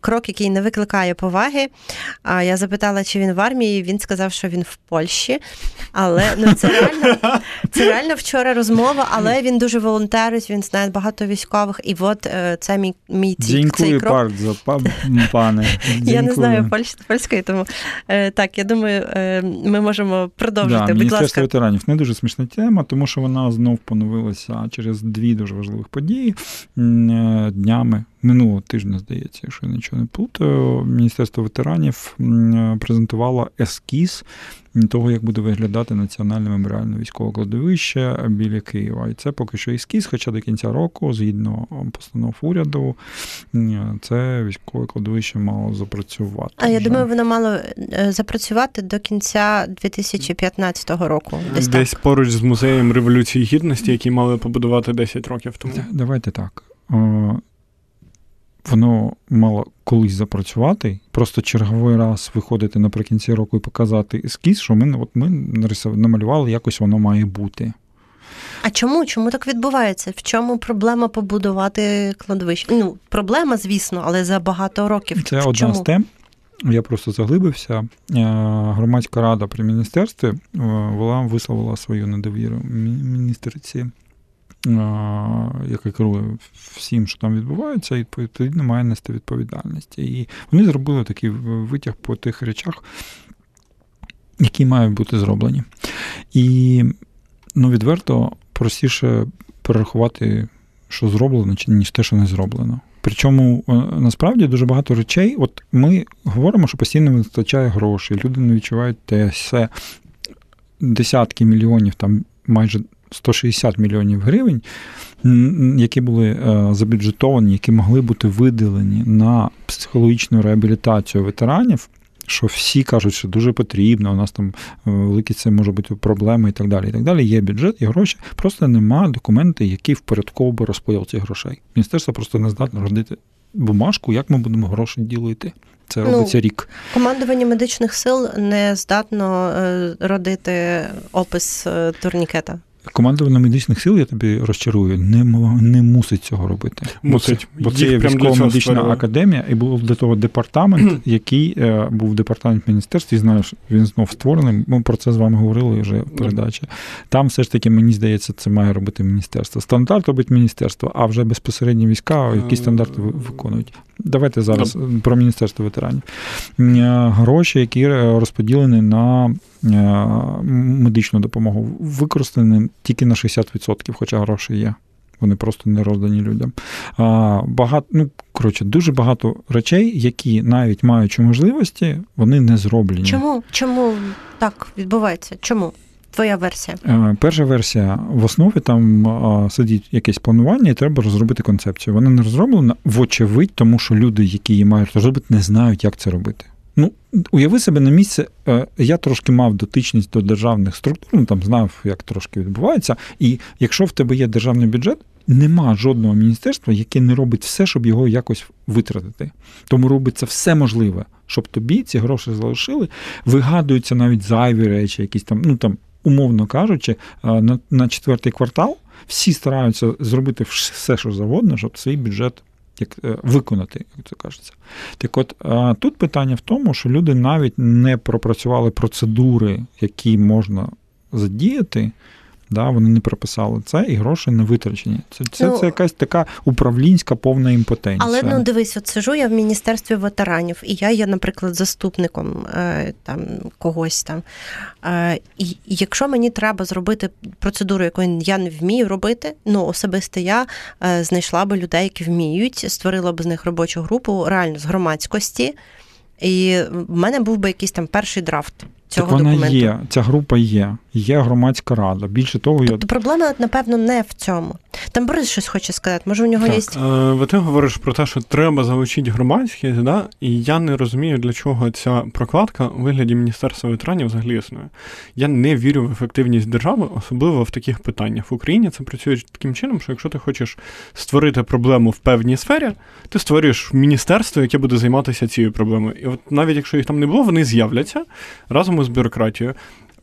Speaker 2: крок, який не викликає поваги. А я запитала, чи він в армії. Він сказав, що він в Польщі. Але ну це реально це реально вчора розмова, але він дуже волонтерить, він знає багато військових. І от це мій мій цей
Speaker 3: Дякую
Speaker 2: крок.
Speaker 3: па- пане.
Speaker 2: Я не знаю
Speaker 3: Дякую.
Speaker 2: Польсь, тому е, так, я думаю, е, ми можемо продовжити.
Speaker 3: Да,
Speaker 2: Будь
Speaker 3: Міністерство
Speaker 2: ласка.
Speaker 3: ветеранів не дуже смішна тема, тому що вона знов поновилася через дві дуже важливих події е, днями. Минулого тижня, здається, якщо я нічого не плутаю, Міністерство ветеранів презентувало ескіз того, як буде виглядати національне меморіальне військове кладовище біля Києва. І це поки що ескіз, хоча до кінця року, згідно постанов уряду, це військове кладовище мало запрацювати.
Speaker 2: А я
Speaker 3: вже.
Speaker 2: думаю, воно мало е, запрацювати до кінця 2015 року. Десь,
Speaker 4: Десь
Speaker 2: так.
Speaker 4: поруч з музеєм Революції Гідності, який мали побудувати 10 років тому.
Speaker 3: Давайте так. Воно мало колись запрацювати, просто черговий раз виходити наприкінці року і показати ескіз, що ми, от ми нарисували, намалювали, якось воно має бути.
Speaker 2: А чому? Чому так відбувається? В чому проблема побудувати кладовище? Ну, проблема, звісно, але за багато років.
Speaker 3: Це
Speaker 2: В
Speaker 3: одна
Speaker 2: чому?
Speaker 3: з тем. Я просто заглибився. Е, Громадська рада при міністерстві е, вона висловила свою недовіру мі- міністерці, яка керує всім, що там відбувається, і відповідно має нести відповідальність. І вони зробили такий витяг по тих речах, які мають бути зроблені. І ну, відверто простіше перерахувати, що зроблено, ніж те, що не зроблено. Причому е, насправді дуже багато речей. От ми говоримо, що постійно вистачає грошей, люди не відчувають те все десятки мільйонів, там майже 160 мільйонів гривень, які були е, забюджетовані, які могли бути виділені на психологічну реабілітацію ветеранів. Що всі кажуть, що дуже потрібно, у нас там е, великі це може бути проблеми і так далі. І так далі. Є бюджет, є гроші. Просто нема документу, який впорядковував би розподіл цих грошей. Міністерство просто не здатне родити бумажку, як ми будемо гроші ділити. Це
Speaker 2: Ну,
Speaker 3: робиться рік.
Speaker 2: Командування медичних сил не здатно е, родити опис турнікета.
Speaker 3: Командування медичних сил, я тобі розчарую, не, не мусить цього робити.
Speaker 4: Мусить.
Speaker 3: Бо це, є військово-медична академія, і був для того департамент, який е, був департамент міністерства, і знаєш, він знов створений. Ми про це з вами говорили вже в передачі. Там все ж таки, мені здається, це має робити міністерство. Стандарт робить міністерство, а вже безпосередньо війська, які
Speaker 4: Е,
Speaker 3: стандарти виконують. Давайте зараз про міністерство ветеранів. Е, Гроші, які е, розподілені на медичну допомогу, використані тільки на 60%, хоча гроші є. Вони просто не роздані людям. А, багато, ну, коротше, дуже багато речей, які навіть маючи можливості, вони не зроблені.
Speaker 2: Чому? Чому так відбувається? Чому? Твоя версія.
Speaker 3: Е, Перша версія в основі там а, сидить якесь планування, і треба розробити концепцію. Вона не розроблена, вочевидь, тому що люди, які її мають розробити, не знають, як це робити. Уяви себе на місце. Я трошки мав дотичність до державних структур, ну там знав, як трошки відбувається. І якщо в тебе є державний бюджет, нема жодного міністерства, яке не робить все, щоб його якось витратити. Тому робиться все можливе, щоб тобі ці гроші залишили. Вигадуються навіть зайві речі, якісь там, ну там, умовно кажучи, е, на, на четвертий квартал всі стараються зробити все, що завгодно, щоб свій бюджет як, е, виконати, як це кажеться. Так от тут питання в тому, що люди навіть не пропрацювали процедури, які можна задіяти. Да, вони не прописали це, і гроші не витрачені. Це, це,
Speaker 2: Ну,
Speaker 3: це якась така управлінська повна імпотенція.
Speaker 2: Але ну дивись, от сижу я в міністерстві ветеранів, і я є, наприклад, заступником е, там когось там. Е, і якщо мені треба зробити процедуру, яку я не вмію робити, ну особисто я е, знайшла би людей, які вміють, створила б з них робочу групу реально з громадськості. І в мене був би якийсь там перший драфт цього
Speaker 3: так вона
Speaker 2: документу.
Speaker 3: є, ця група є. Є громадська рада. Більше того, я
Speaker 2: Тобто проблема, напевно, не в цьому. Там Борис щось хоче сказати. Може, у нього є.
Speaker 4: Так, е, ти говориш про те, що треба залучити громадськість, да? і я не розумію, для чого ця прокладка у вигляді Міністерства ветеранів взагалі існує. Я не вірю в ефективність держави, особливо в таких питаннях. В Україні це працює таким чином, що якщо ти хочеш створити проблему в певній сфері, ти створюєш міністерство, яке буде займатися цією проблемою. І от навіть якщо їх там не було, вони з'являться разом із бюрократією.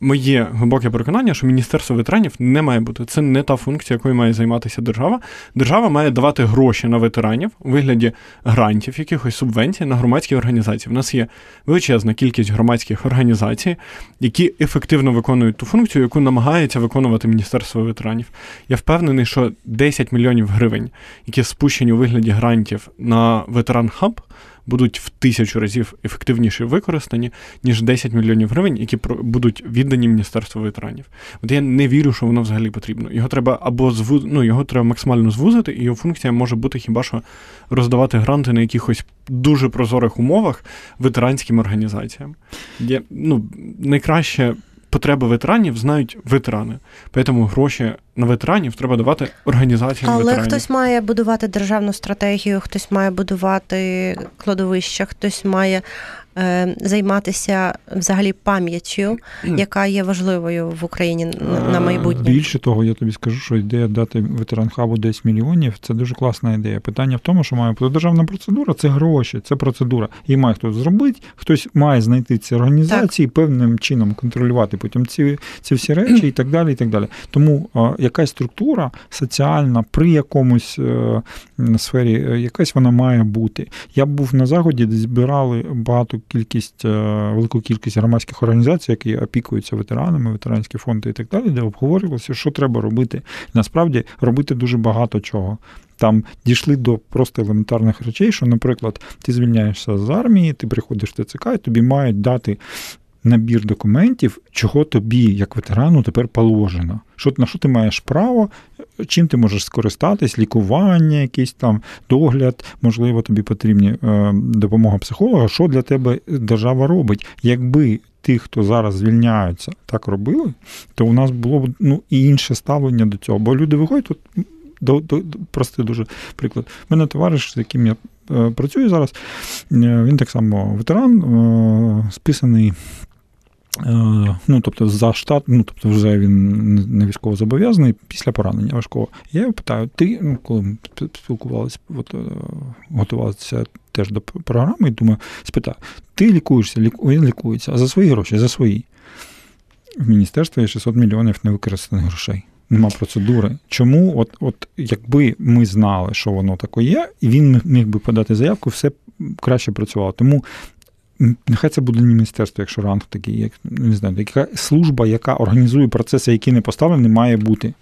Speaker 4: Моє глибоке переконання, що Міністерство ветеранів не має бути. Це не та функція, якою має займатися держава. Держава має давати гроші на ветеранів у вигляді грантів, якихось субвенцій на громадські організації. У нас є величезна кількість громадських організацій, які ефективно виконують ту функцію, яку намагається виконувати Міністерство ветеранів. Я впевнений, що 10 мільйонів гривень, які спущені у вигляді грантів на ветеран хаб, будуть в тисячу разів ефективніше використані, ніж 10 мільйонів гривень, які будуть віддані Міністерству ветеранів. От я не вірю, що воно взагалі потрібно. Його треба або зву... ну, його треба максимально звузити, і його функція може бути хіба що роздавати гранти на якихось дуже прозорих умовах ветеранським організаціям. Є, ну, найкраще потреби ветеранів знають ветерани. Тому гроші на ветеранів треба давати організаціям
Speaker 2: Але
Speaker 4: ветеранів.
Speaker 2: хтось має будувати державну стратегію, хтось має будувати кладовища, хтось має займатися взагалі пам'яттю, яка є важливою в Україні на майбутнє.
Speaker 3: Більше того, я тобі скажу, що ідея дати ветеран хабу 10 мільйонів це дуже класна ідея. Питання в тому, що має бути державна процедура, це гроші, це процедура. Її має хтось зробити, хтось має знайти ці організації, так. певним чином контролювати потім ці ці всі речі і так далі. і так далі. Тому якась структура соціальна при якомусь е, сфері, е, якась вона має бути. Я був на заході, де збирали багато кількість, е, велику кількість громадських організацій, які опікуються ветеранами, ветеранські фонди і так далі, де обговорювалося, що треба робити. Насправді робити дуже багато чого. Там дійшли до просто елементарних речей, що, наприклад, ти звільняєшся з армії, ти приходиш в ТЦК, і тобі мають дати набір документів, чого тобі, як ветерану, тепер положено. Що, На що ти маєш право, чим ти можеш скористатись, лікування, якийсь там догляд, можливо, тобі потрібні е, допомога психолога. Що для тебе держава робить? Якби ті, хто зараз звільняються, так робили, то у нас було б ну, і інше ставлення до цього. Бо люди виходять тут. До, до, Простий дуже приклад. У мене товариш, з яким я е, працюю зараз, е, він так само ветеран, е, списаний ну, тобто, за штат, ну, тобто, вже він не військово зобов'язаний після поранення важкого. Я його питаю: ти, ну, коли спілкувалися, от, е, готувалися теж до програми, і думаю, спитаю, ти лікуєшся, ліку... він лікується, а за свої гроші, за свої. В міністерстві є 600 мільйонів невикористаних грошей. Нема процедури. Чому, от, от якби ми знали, що воно таке є, і він міг би подати заявку, все краще працювало. Тому Нехай це буде не міністерство, якщо ранг такий, як не знаю, яка служба, яка організує процеси, які не поставлені, має бути.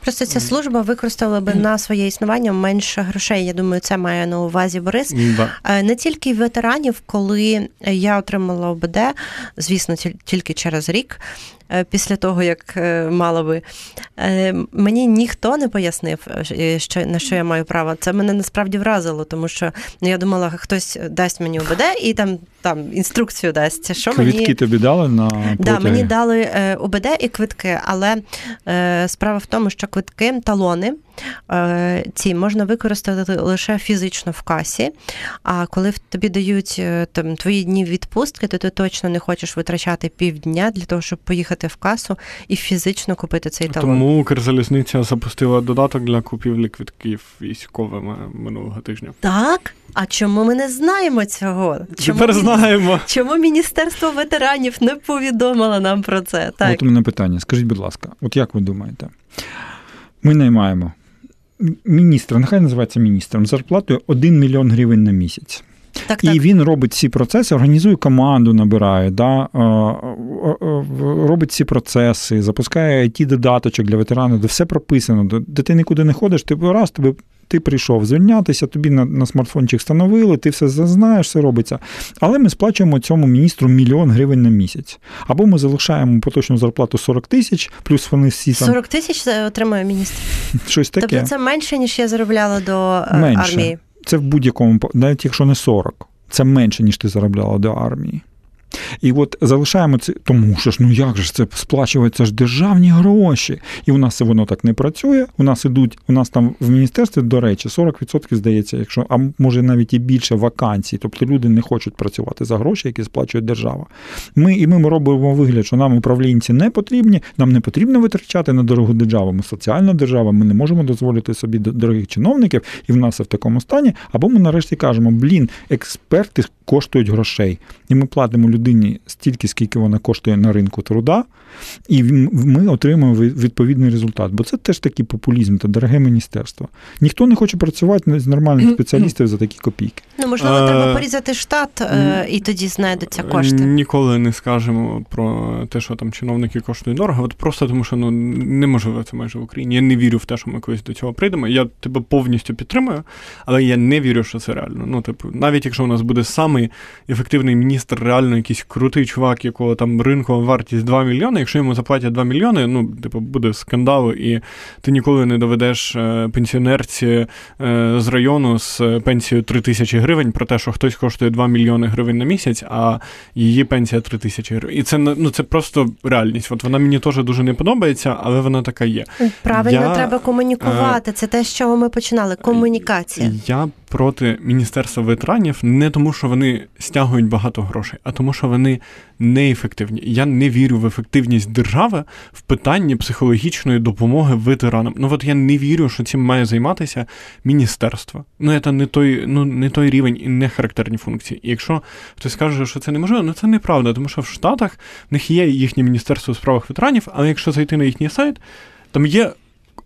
Speaker 2: Просто ця служба використала би на своє існування менше грошей. Я думаю, це має на увазі Борис.
Speaker 4: Да.
Speaker 2: Е, не тільки ветеранів, коли я отримала ОБД, звісно, тільки через рік. Е, після того, як е, мала би. Мені ніхто не пояснив, що на що я маю право. Це мене насправді вразило, тому що ну, я думала, хтось дасть мені ОБД і там там інструкцію дасть. Що
Speaker 3: Квитки
Speaker 2: мені...
Speaker 3: тобі дали на потяги?
Speaker 2: Да, мені дали ОБД і квитки, але справа в тому, що квитки, талони Е, ці можна використати лише фізично в касі. А коли тобі дають е, там твої дні відпустки, то ти точно не хочеш витрачати півдня для того, щоб поїхати в касу і фізично купити цей талон.
Speaker 4: Тому Укрзалізниця запустила додаток для купівлі квитків військовими минулого тижня.
Speaker 2: Так. А чому ми не знаємо цього?
Speaker 4: Чому Тепер знаємо.
Speaker 2: Чому Міністерство ветеранів не повідомило нам про це? Так.
Speaker 3: От у мене питання. Скажіть, будь ласка, от як ви думаєте? Ми наймаємо міністра, нехай називається міністром, зарплатою 1 мільйон гривень на місяць.
Speaker 2: Так,
Speaker 3: І
Speaker 2: так.
Speaker 3: він робить ці процеси, організує команду, набирає, да, робить ці процеси, запускає it додаточок для ветеранів, де все прописано, де ти нікуди не ходиш, ти раз тобі ти прийшов звільнятися, тобі на на смартфончик встановили, ти все знаєш, все робиться. Але ми сплачуємо цьому міністру мільйон гривень на місяць. Або ми залишаємо поточну зарплату 40 тисяч, плюс вони всі там...
Speaker 2: 40 тисяч отримує міністр.
Speaker 3: Щось таке.
Speaker 2: Тобто це менше, ніж я заробляла до
Speaker 3: е, менше.
Speaker 2: армії.
Speaker 3: Це в будь-якому, навіть якщо не 40, це менше, ніж ти заробляла до армії. І от залишаємо це, тому що ж ну як же це сплачується ж державні гроші. І у нас воно так не працює. У нас ідуть, у нас там в міністерстві, до речі, 40% здається, якщо, а може навіть і більше вакансій. Тобто люди не хочуть працювати за гроші, які сплачує держава. Ми і ми робимо вигляд, що нам управлінці не потрібні, нам не потрібно витрачати на дорогу державу. Ми соціальна держава, ми не можемо дозволити собі дорогих чиновників, і в нас в такому стані. Або ми нарешті кажемо, блін, експерти коштують грошей. І ми платимо людині стільки, скільки вона коштує на ринку труда, і ми отримуємо відповідний результат. Бо це теж такий популізм та дороге міністерство. Ніхто не хоче працювати з нормальних спеціалістів за такі копійки.
Speaker 2: Ну, можливо, треба порізати штат, е, і тоді знайдуться кошти.
Speaker 4: Ніколи не скажемо про те, що там чиновники коштують дорого. От просто тому, що ну неможливо це майже в Україні. Я не вірю в те, що ми колись до цього прийдемо. Я тебе повністю підтримую, але я не вірю, що це реально. Ну, типу, навіть якщо у нас буде самий ефективний міністр, реально якийсь крутий чувак, якого там ринкова вартість 2 мільйони. Якщо йому заплатять 2 мільйони, ну типу буде скандал, і ти ніколи не доведеш е, пенсіонерці е, з району з пенсією 3 тисячі гривень про те, що хтось коштує 2 мільйони гривень на місяць, а її пенсія 3 тисячі гривень. І це ну це просто реальність. От вона мені теж дуже не подобається, але вона така є.
Speaker 2: Правильно, я, треба комунікувати. Це те, з чого ми починали. Комунікація.
Speaker 4: Я проти міністерства ветеранів не тому, що вони стягують багато грошей, а тому, що вони неефективні. Я не вірю в ефективність держави в питанні психологічної допомоги ветеранам. Ну от я не вірю, що цим має займатися міністерство. Ну це не той, ну не той рівень і не характерні функції. І якщо хтось скаже, що це неможливо, ну це неправда, тому що в Штатах в них є їхнє міністерство у справах ветеранів, але якщо зайти на їхній сайт, там є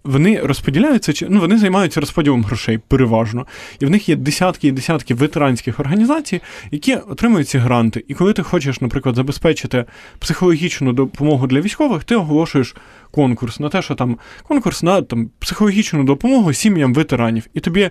Speaker 4: вони розподіляються, чи ну вони займаються розподілом грошей переважно. І в них є десятки і десятки ветеранських організацій, які отримують ці гранти. І коли ти хочеш, наприклад, забезпечити психологічну допомогу для військових, ти оголошуєш конкурс на те, що там конкурс на там психологічну допомогу сім'ям ветеранів. І тобі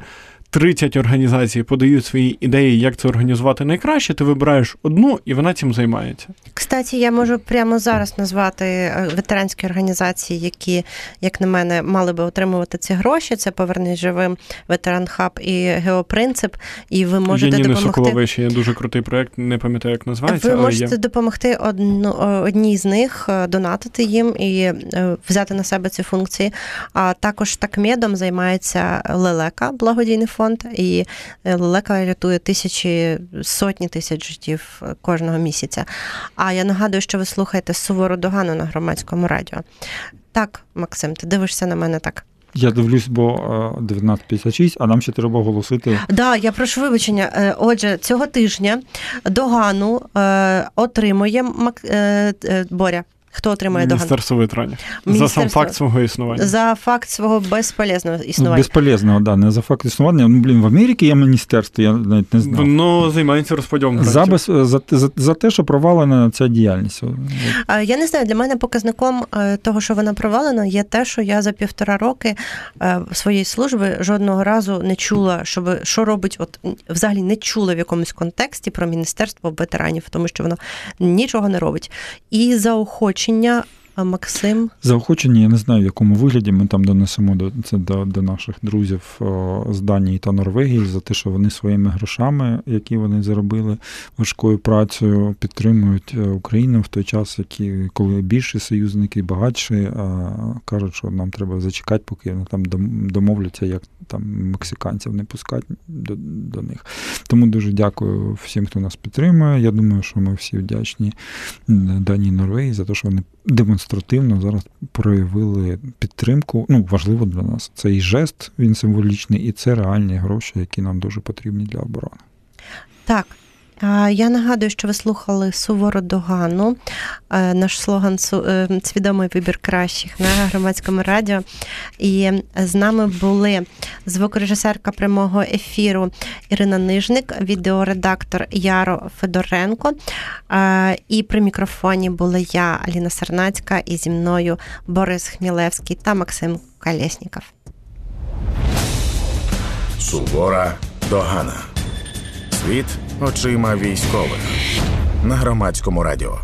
Speaker 4: 30 організацій подають свої ідеї, як це організувати найкраще, ти вибираєш одну і вона цим займається.
Speaker 2: Кстати, я можу прямо зараз назвати е, ветеранські організації, які, як на мене, мали би отримувати ці гроші. Це повернись живим ветеран хаб і геопринцип. І ви можете
Speaker 4: Ніни
Speaker 2: допомогти.
Speaker 4: Соколової є дуже крутий проект, не пам'ятаю, як називається.
Speaker 2: Ви
Speaker 4: але
Speaker 2: можете
Speaker 4: є.
Speaker 2: допомогти одну, одній з них, е, донатити їм і е, взяти на себе ці функції. А також такмедом займається Лелека, благодійний фонд фонд, і е, лелека рятує тисячі, сотні тисяч життів е, кожного місяця. А я нагадую, що ви слухаєте сувору догану на громадському радіо. Так, Максим, ти дивишся на мене так.
Speaker 3: Я дивлюсь, бо 19.56, а нам ще треба оголосити.
Speaker 2: Так, да, я прошу вибачення. Е, отже, цього тижня догану отримує Боря. Хто отримує
Speaker 4: догану? Міністерство ветеранів. За сам факт свого існування.
Speaker 2: За факт свого безполезного існування.
Speaker 3: Безполезного, да, не за факт існування. Ну, блін, в Америці є міністерство, я навіть не знав.
Speaker 4: Воно займається розподілом.
Speaker 3: За, без, за, за, за те, що провалена ця діяльність.
Speaker 2: Я не знаю, для мене показником е, того, що вона провалена, є те, що я за півтора роки е, своєї служби жодного разу не чула, щоб що робить, от взагалі не чула в якомусь контексті про міністерство ветеранів, тому що воно нічого не робить. І заохочення рішення заохочення. Максим
Speaker 3: заохочення, я не знаю, в якому вигляді ми там донесемо до це до, до наших друзів з Данії та Норвегії за те, що вони своїми грошами, які вони заробили важкою працею, підтримують е, Україну в той час, які коли більші союзники багатші, кажуть, що нам треба зачекати, поки вони там домовляться, як там мексиканців не пускати до, до них. Тому дуже дякую всім, хто нас підтримує. Я думаю, що ми всі вдячні Данії Норвегії за те, що вони демонстративно зараз проявили підтримку. Ну, важливо для нас. Цей жест, він символічний, і це реальні гроші, які нам дуже потрібні для оборони.
Speaker 2: Так. Я нагадую, що ви слухали сувору догану, наш слоган е, свідомий вибір кращих на громадському радіо. І з нами були звукорежисерка прямого ефіру Ірина Нижник, відеоредактор Яро Федоренко. І при мікрофоні була я, Аліна Сарнацька, і зі мною Борис Хмілевський та Максим Калєсніков.
Speaker 1: Сувора догана. Світ очима військових на громадському радіо.